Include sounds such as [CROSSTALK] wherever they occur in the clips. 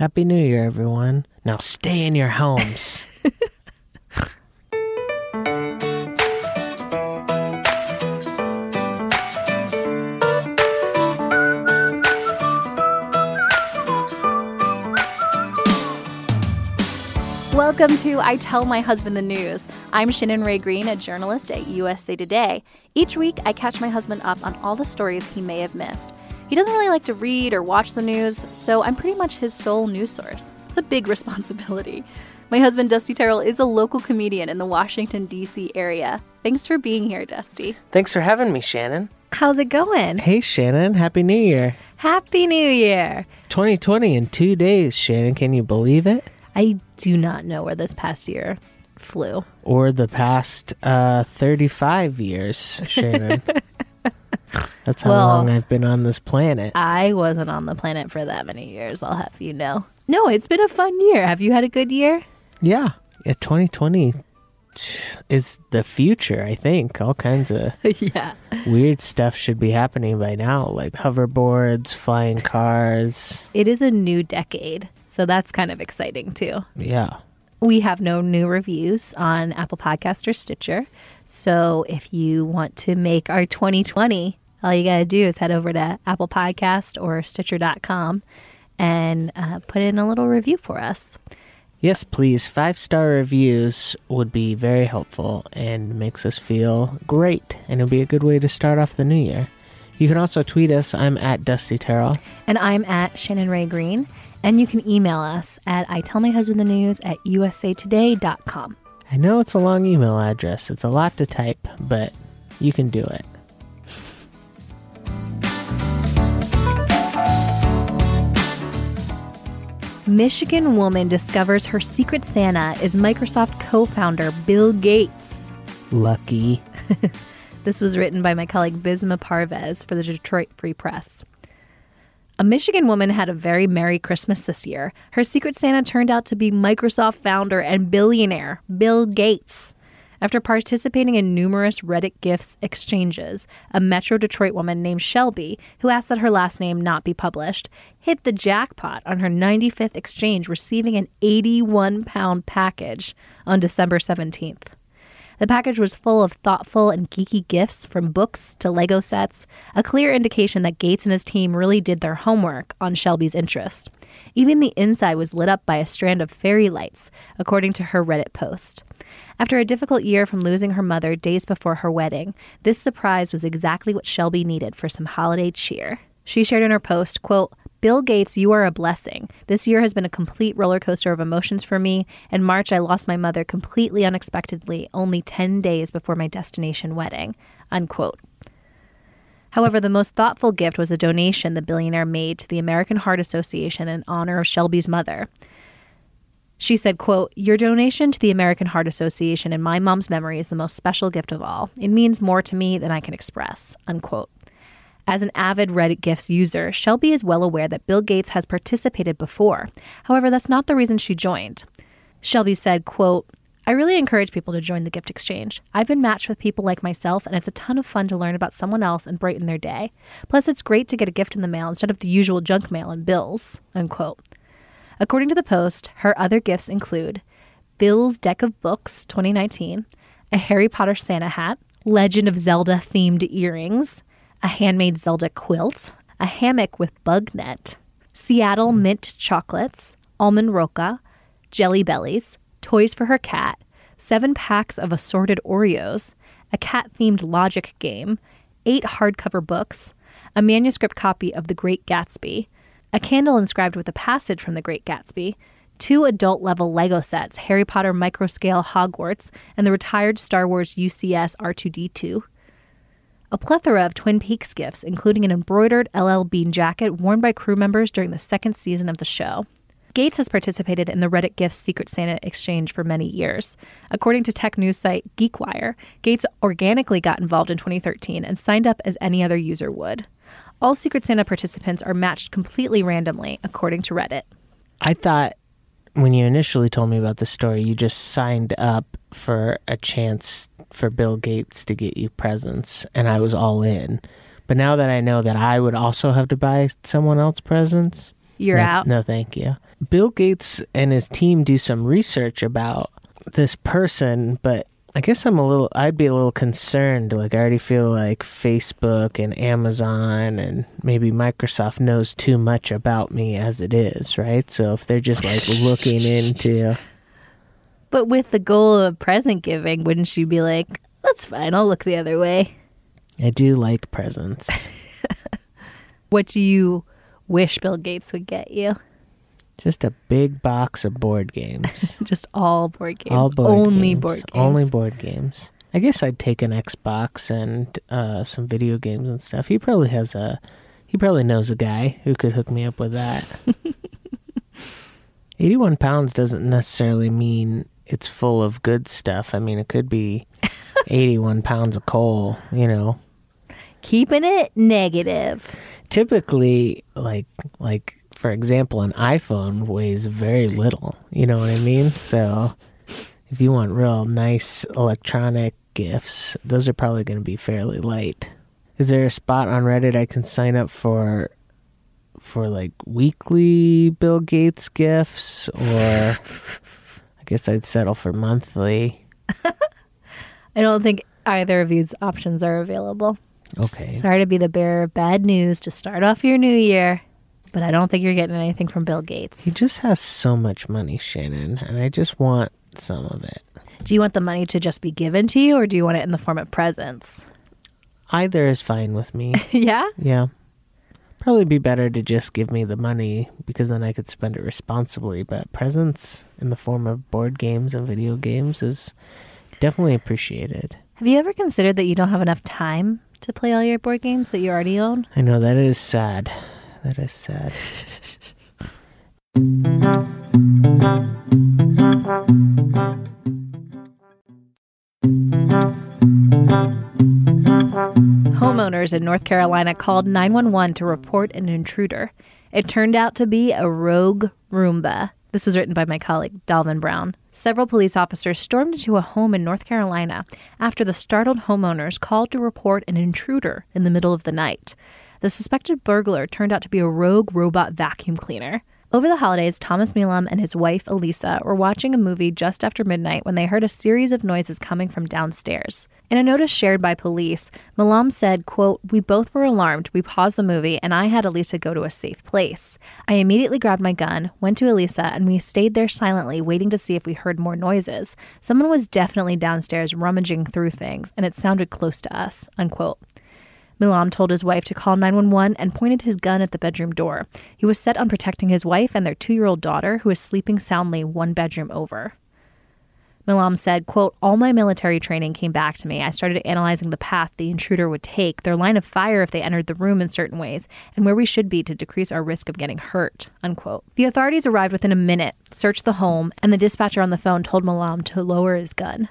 Happy New Year, everyone. Now stay in your homes. [LAUGHS] Welcome to I Tell My Husband the News. I'm Shannon Rae Green, a journalist at USA Today. Each week, I catch my husband up on all the stories he may have missed. He doesn't really like to read or watch the news, so I'm pretty much his sole news source. It's a big [LAUGHS] responsibility. My husband, Dusty Terrell, is a local comedian in the Washington, D.C. area. Thanks for being here, Dusty. Thanks for having me, Shannon. How's it going? Hey, Shannon. Happy New Year. Happy New Year! 2020 in two days, Shannon. Can you believe it? I do not know where this past year flew. Or the past uh, 35 years, [LAUGHS] Shannon. [LAUGHS] That's how Well- long I've been on this planet. I wasn't on the planet for that many years, I'll have you know. No, it's been a fun year. Have you had a good year? Yeah. yeah 2020 is the future, I think. All kinds of [LAUGHS] yeah. weird stuff should be happening by now, like hoverboards, flying cars. It is a new decade, so that's kind of exciting too. Yeah. We have no new reviews on Apple Podcast or Stitcher. So if you want to make our 2020, all you got to do is head over to Apple Podcast or Stitcher.com and uh, put in a little review for us. Yes, please. Five star reviews would be very helpful and makes us feel great. And it'll be a good way to start off the new year. You can also tweet us. I'm at Dusty Terrell. And I'm at Shannon Rae Green. And you can email us at I tell my husband the news at usatoday.com. I know it's a long email address, it's a lot to type, but you can do it. Michigan woman discovers her secret Santa is Microsoft co founder Bill Gates. Lucky. [LAUGHS] This was written by my colleague Bisma Parvez for the Detroit Free Press. A Michigan woman had a very Merry Christmas this year. Her secret Santa turned out to be Microsoft founder and billionaire Bill Gates. After participating in numerous Reddit gifts exchanges, a Metro Detroit woman named Shelby, who asked that her last name not be published, hit the jackpot on her 95th exchange, receiving an 81 pound package on December 17th. The package was full of thoughtful and geeky gifts from books to Lego sets, a clear indication that Gates and his team really did their homework on Shelby's interest. Even the inside was lit up by a strand of fairy lights, according to her Reddit post. After a difficult year from losing her mother days before her wedding, this surprise was exactly what Shelby needed for some holiday cheer. She shared in her post, quote, Bill Gates, you are a blessing. This year has been a complete roller coaster of emotions for me. In March, I lost my mother completely unexpectedly, only 10 days before my destination wedding. Unquote. However, the most thoughtful gift was a donation the billionaire made to the American Heart Association in honor of Shelby's mother. She said, quote, Your donation to the American Heart Association in my mom's memory is the most special gift of all. It means more to me than I can express. Unquote. As an avid Reddit gifts user, Shelby is well aware that Bill Gates has participated before. However, that's not the reason she joined. Shelby said, quote, I really encourage people to join the gift exchange. I've been matched with people like myself, and it's a ton of fun to learn about someone else and brighten their day. Plus, it's great to get a gift in the mail instead of the usual junk mail and bills. Unquote. According to the post, her other gifts include Bill's Deck of Books 2019, a Harry Potter Santa hat, Legend of Zelda themed earrings, a handmade Zelda quilt, a hammock with bug net, Seattle mint chocolates, almond roca, jelly bellies, toys for her cat, seven packs of assorted Oreos, a cat themed logic game, eight hardcover books, a manuscript copy of The Great Gatsby, a candle inscribed with a passage from The Great Gatsby, two adult level Lego sets Harry Potter Microscale Hogwarts and the retired Star Wars UCS R2D2, a plethora of Twin Peaks gifts, including an embroidered LL Bean jacket worn by crew members during the second season of the show, Gates has participated in the Reddit Gifts Secret Santa exchange for many years. According to tech news site GeekWire, Gates organically got involved in 2013 and signed up as any other user would. All Secret Santa participants are matched completely randomly, according to Reddit. I thought when you initially told me about the story, you just signed up for a chance for Bill Gates to get you presents, and I was all in. But now that I know that I would also have to buy someone else presents, You're no, out. No, thank you. Bill Gates and his team do some research about this person, but I guess I'm a little, I'd be a little concerned. Like, I already feel like Facebook and Amazon and maybe Microsoft knows too much about me as it is, right? So if they're just like [LAUGHS] looking into, But with the goal of present giving, wouldn't you be like, that's fine, I'll look the other way? I do like presents. [LAUGHS] What do you wish Bill Gates would get you? Just a big box of board games. [LAUGHS] Just all board games. All board Only games. board games. Only board games. I guess I'd take an Xbox and uh, some video games and stuff. He probably has a. He probably knows a guy who could hook me up with that. [LAUGHS] Eighty-one pounds doesn't necessarily mean it's full of good stuff. I mean, it could be [LAUGHS] eighty-one pounds of coal. You know, Keeping it negative. typically, like like for example, an iPhone weighs very little. You know what I mean? So, if you want real nice electronic gifts, those are probably going to be fairly light. Is there a spot on Reddit I can sign up for for like weekly Bill Gates gifts or I guess I'd settle for monthly. [LAUGHS] I don't think either of these options are available. Okay. Sorry to be the bearer of bad news to start off your new year, but I don't think you're getting anything from Bill Gates. He just has so much money, Shannon, and I just want some of it. Do you want the money to just be given to you, or do you want it in the form of presents? Either is fine with me. [LAUGHS] yeah? Yeah. Probably be better to just give me the money because then I could spend it responsibly. But presents in the form of board games and video games is definitely appreciated. Have you ever considered that you don't have enough time to play all your board games that you already own? I know that is sad. That is sad. Homeowners in North Carolina called 911 to report an intruder. It turned out to be a rogue Roomba. This was written by my colleague, Dalvin Brown. Several police officers stormed into a home in North Carolina after the startled homeowners called to report an intruder in the middle of the night. The suspected burglar turned out to be a rogue robot vacuum cleaner. Over the holidays, Thomas Milam and his wife Elisa were watching a movie just after midnight when they heard a series of noises coming from downstairs. In a notice shared by police, Milam said, quote, We both were alarmed. We paused the movie and I had Elisa go to a safe place. I immediately grabbed my gun, went to Elisa, and we stayed there silently waiting to see if we heard more noises. Someone was definitely downstairs rummaging through things, and it sounded close to us, unquote. Milam told his wife to call 911 and pointed his gun at the bedroom door. He was set on protecting his wife and their two year old daughter, who was sleeping soundly one bedroom over. Milam said, quote, All my military training came back to me. I started analyzing the path the intruder would take, their line of fire if they entered the room in certain ways, and where we should be to decrease our risk of getting hurt, unquote. The authorities arrived within a minute, searched the home, and the dispatcher on the phone told Milam to lower his gun.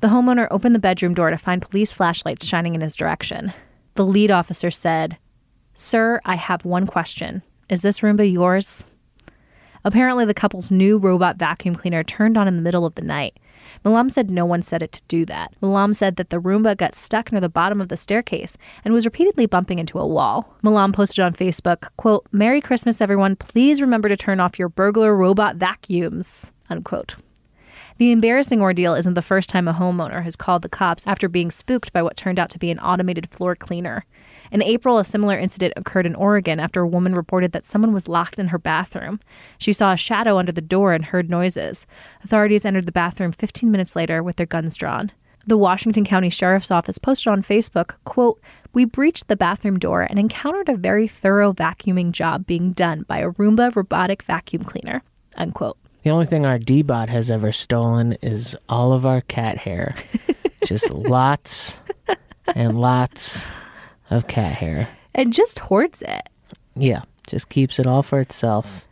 The homeowner opened the bedroom door to find police flashlights shining in his direction. The lead officer said, Sir, I have one question. Is this Roomba yours? Apparently, the couple's new robot vacuum cleaner turned on in the middle of the night. Milam said no one said it to do that. Milam said that the Roomba got stuck near the bottom of the staircase and was repeatedly bumping into a wall. Milam posted on Facebook, quote, Merry Christmas, everyone. Please remember to turn off your burglar robot vacuums, unquote. The embarrassing ordeal isn't the first time a homeowner has called the cops after being spooked by what turned out to be an automated floor cleaner. In April, a similar incident occurred in Oregon after a woman reported that someone was locked in her bathroom. She saw a shadow under the door and heard noises. Authorities entered the bathroom 15 minutes later with their guns drawn. The Washington County Sheriff's Office posted on Facebook, quote, We breached the bathroom door and encountered a very thorough vacuuming job being done by a Roomba robotic vacuum cleaner, unquote. The only thing our Deebot has ever stolen is all of our cat hair. [LAUGHS] Just lots and lots of cat hair. And just hoards it. Yeah, just keeps it all for itself.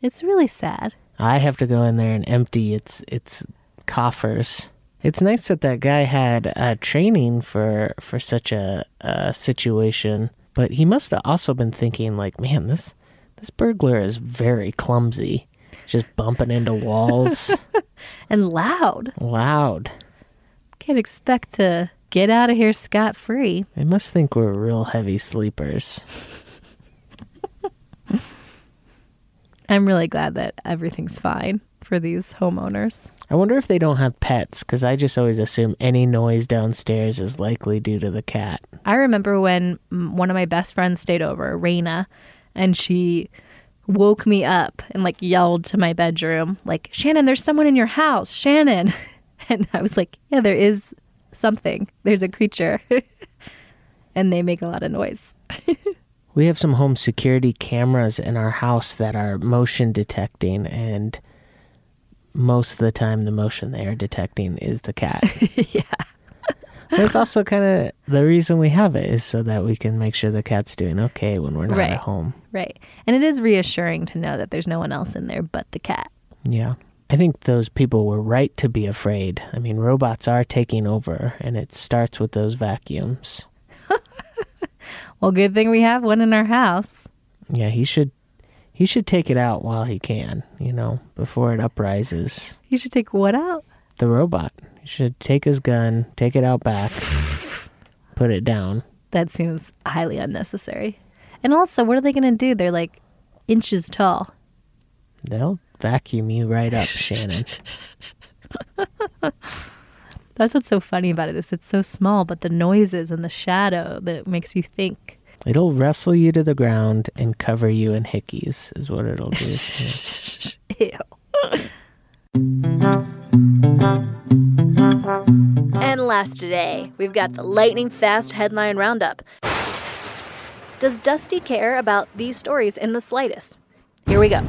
It's really sad. I have to go in there and empty its its coffers. It's nice that that guy had uh, training for for such a, a situation, but he must have also been thinking like, man, this this burglar is very clumsy, just bumping into walls, [LAUGHS] And loud. loud. Can't expect to get out of here scot free. They must think we're real heavy sleepers. [LAUGHS] I'm really glad that everything's fine for these homeowners. I wonder if they don't have pets, because I just always assume any noise downstairs is likely due to the cat. I remember when one of my best friends stayed over, Raina, and she woke me up and like yelled to my bedroom, like, Shannon, there's someone in your house, Shannon. [LAUGHS] And I was like, yeah, there is something. There's a creature. [LAUGHS] and they make a lot of noise. [LAUGHS] We have some home security cameras in our house that are motion detecting, and most of the time, the motion they are detecting is the cat. yeah. That's also kind of the reason we have it is so that we can make sure the cat's doing okay when we're not Right. at home. Right. And it is reassuring to know that there's no one else in there but the cat. Yeah. I think those people were right to be afraid. I mean, robots are taking over, and it starts with those vacuums. [LAUGHS] Well, good thing we have one in our house. Yeah, he should he should take it out while he can, you know, before it uprises. You should take what out? The robot. He should take his gun, take it out back, [LAUGHS] put it down. That seems highly unnecessary. And also, what are they going to do? They're like inches tall. They'll vacuum you right up, [LAUGHS] Shannon. [LAUGHS] That's what's so funny about it is it's so small, but the noises and the shadow that makes you think. It'll wrestle you to the ground and cover you in hickeys, is what it'll do. Ew. Last today, we've got the lightning fast headline roundup. Does Dusty care about these stories in the slightest? Here we go.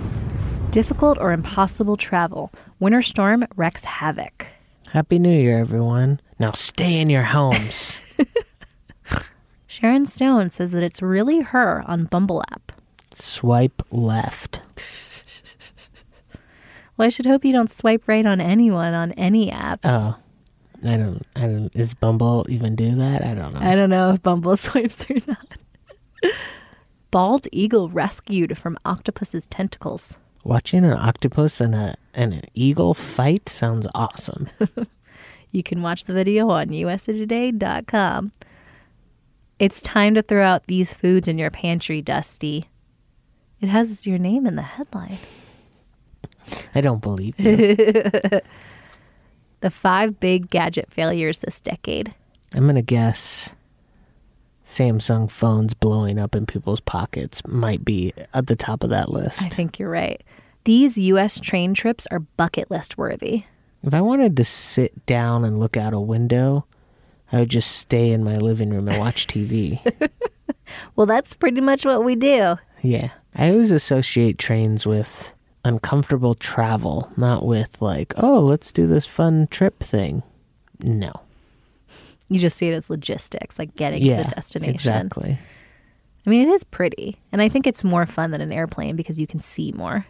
Difficult or impossible travel. Winter storm wreaks havoc. Happy New Year, everyone. Now stay in your homes. [LAUGHS] [LAUGHS] Sharon Stone says that it's really her on Bumble app. Swipe left. Well, I should hope you don't swipe right on anyone on any apps. Oh, I don't. I don't. Is Bumble even do that? I don't know. I don't know if Bumble [LAUGHS] swipes or not. Bald eagle rescued from octopus's tentacles. Watching an octopus and a and an eagle fight sounds awesome. [LAUGHS] You can watch the video on usatoday.com. It's time to throw out these foods in your pantry, Dusty. It has your name in the headline. I don't believe you. [LAUGHS] The five big gadget failures this decade. I'm gonna guess Samsung phones blowing up in people's pockets might be at the top of that list. I think you're right. These U.S. train trips are bucket list worthy. If I wanted to sit down and look out a window, I would just stay in my living room and watch TV. [LAUGHS] [LAUGHS] Well, that's pretty much what we do. yeah. I always associate trains with uncomfortable travel, not with like, oh, let's do this fun trip thing. No. You just see it as logistics, like getting yeah. to the destination. Exactly. I mean, it is pretty. And I think it's more fun than an airplane because you can see more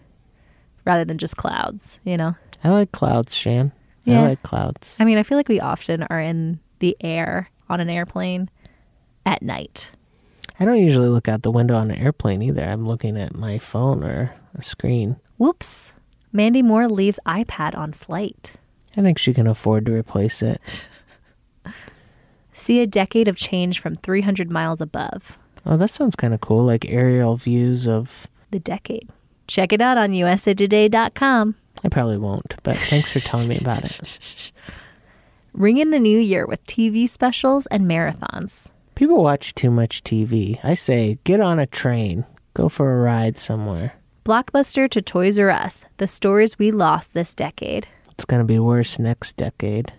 rather than just clouds, you know? I like clouds, Shan. Yeah. I like clouds. I mean, I feel like we often are in the air on an airplane at night. I don't usually look out the window on an airplane either. I'm looking at my phone or a screen. Whoops. Mandy Moore leaves iPad on flight. I think she can afford to replace it. See a decade of change from 300 miles above. Oh, that sounds kind of cool. Like aerial views of. The decade. Check it out on usatoday.com. I probably won't, but thanks for telling me about it. [LAUGHS] Ring in the new year with TV specials and marathons. People watch too much TV. I say, get on a train, go for a ride somewhere. Blockbuster to Toys R Us, the stories we lost this decade. It's going to be worse next decade.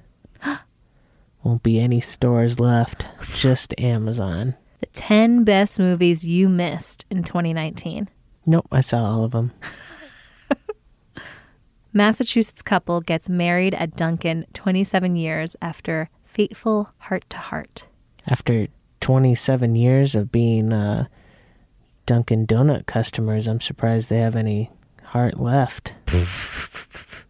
[GASPS] Won't be any stores left, just Amazon. The 10 best movies you missed in 2019. Nope, I saw all of them. [LAUGHS] Massachusetts couple gets married at Dunkin' 27 years after fateful heart to heart. After 27 years of being uh, Dunkin' Donut customers, I'm surprised they have any heart left. [LAUGHS]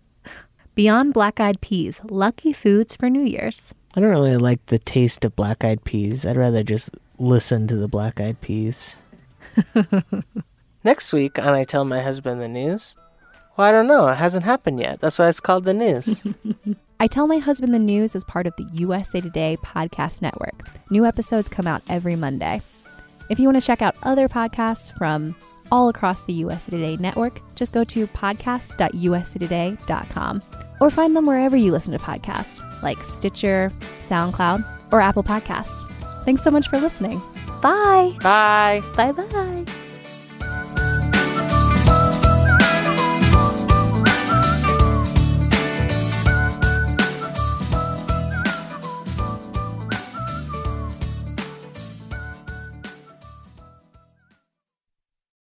Beyond black eyed peas, lucky foods for New Year's. I don't really like the taste of black eyed peas. I'd rather just listen to the black eyed peas. [LAUGHS] Next week on I Tell My Husband the News. Well, I don't know. It hasn't happened yet. That's why it's called the news. [LAUGHS] I Tell My Husband the News as part of the USA Today podcast network. New episodes come out every Monday. If you want to check out other podcasts from all across the USA Today network, just go to podcast.usatoday.com or find them wherever you listen to podcasts, like Stitcher, SoundCloud, or Apple Podcasts. Thanks so much for listening. Bye. Bye. Bye bye.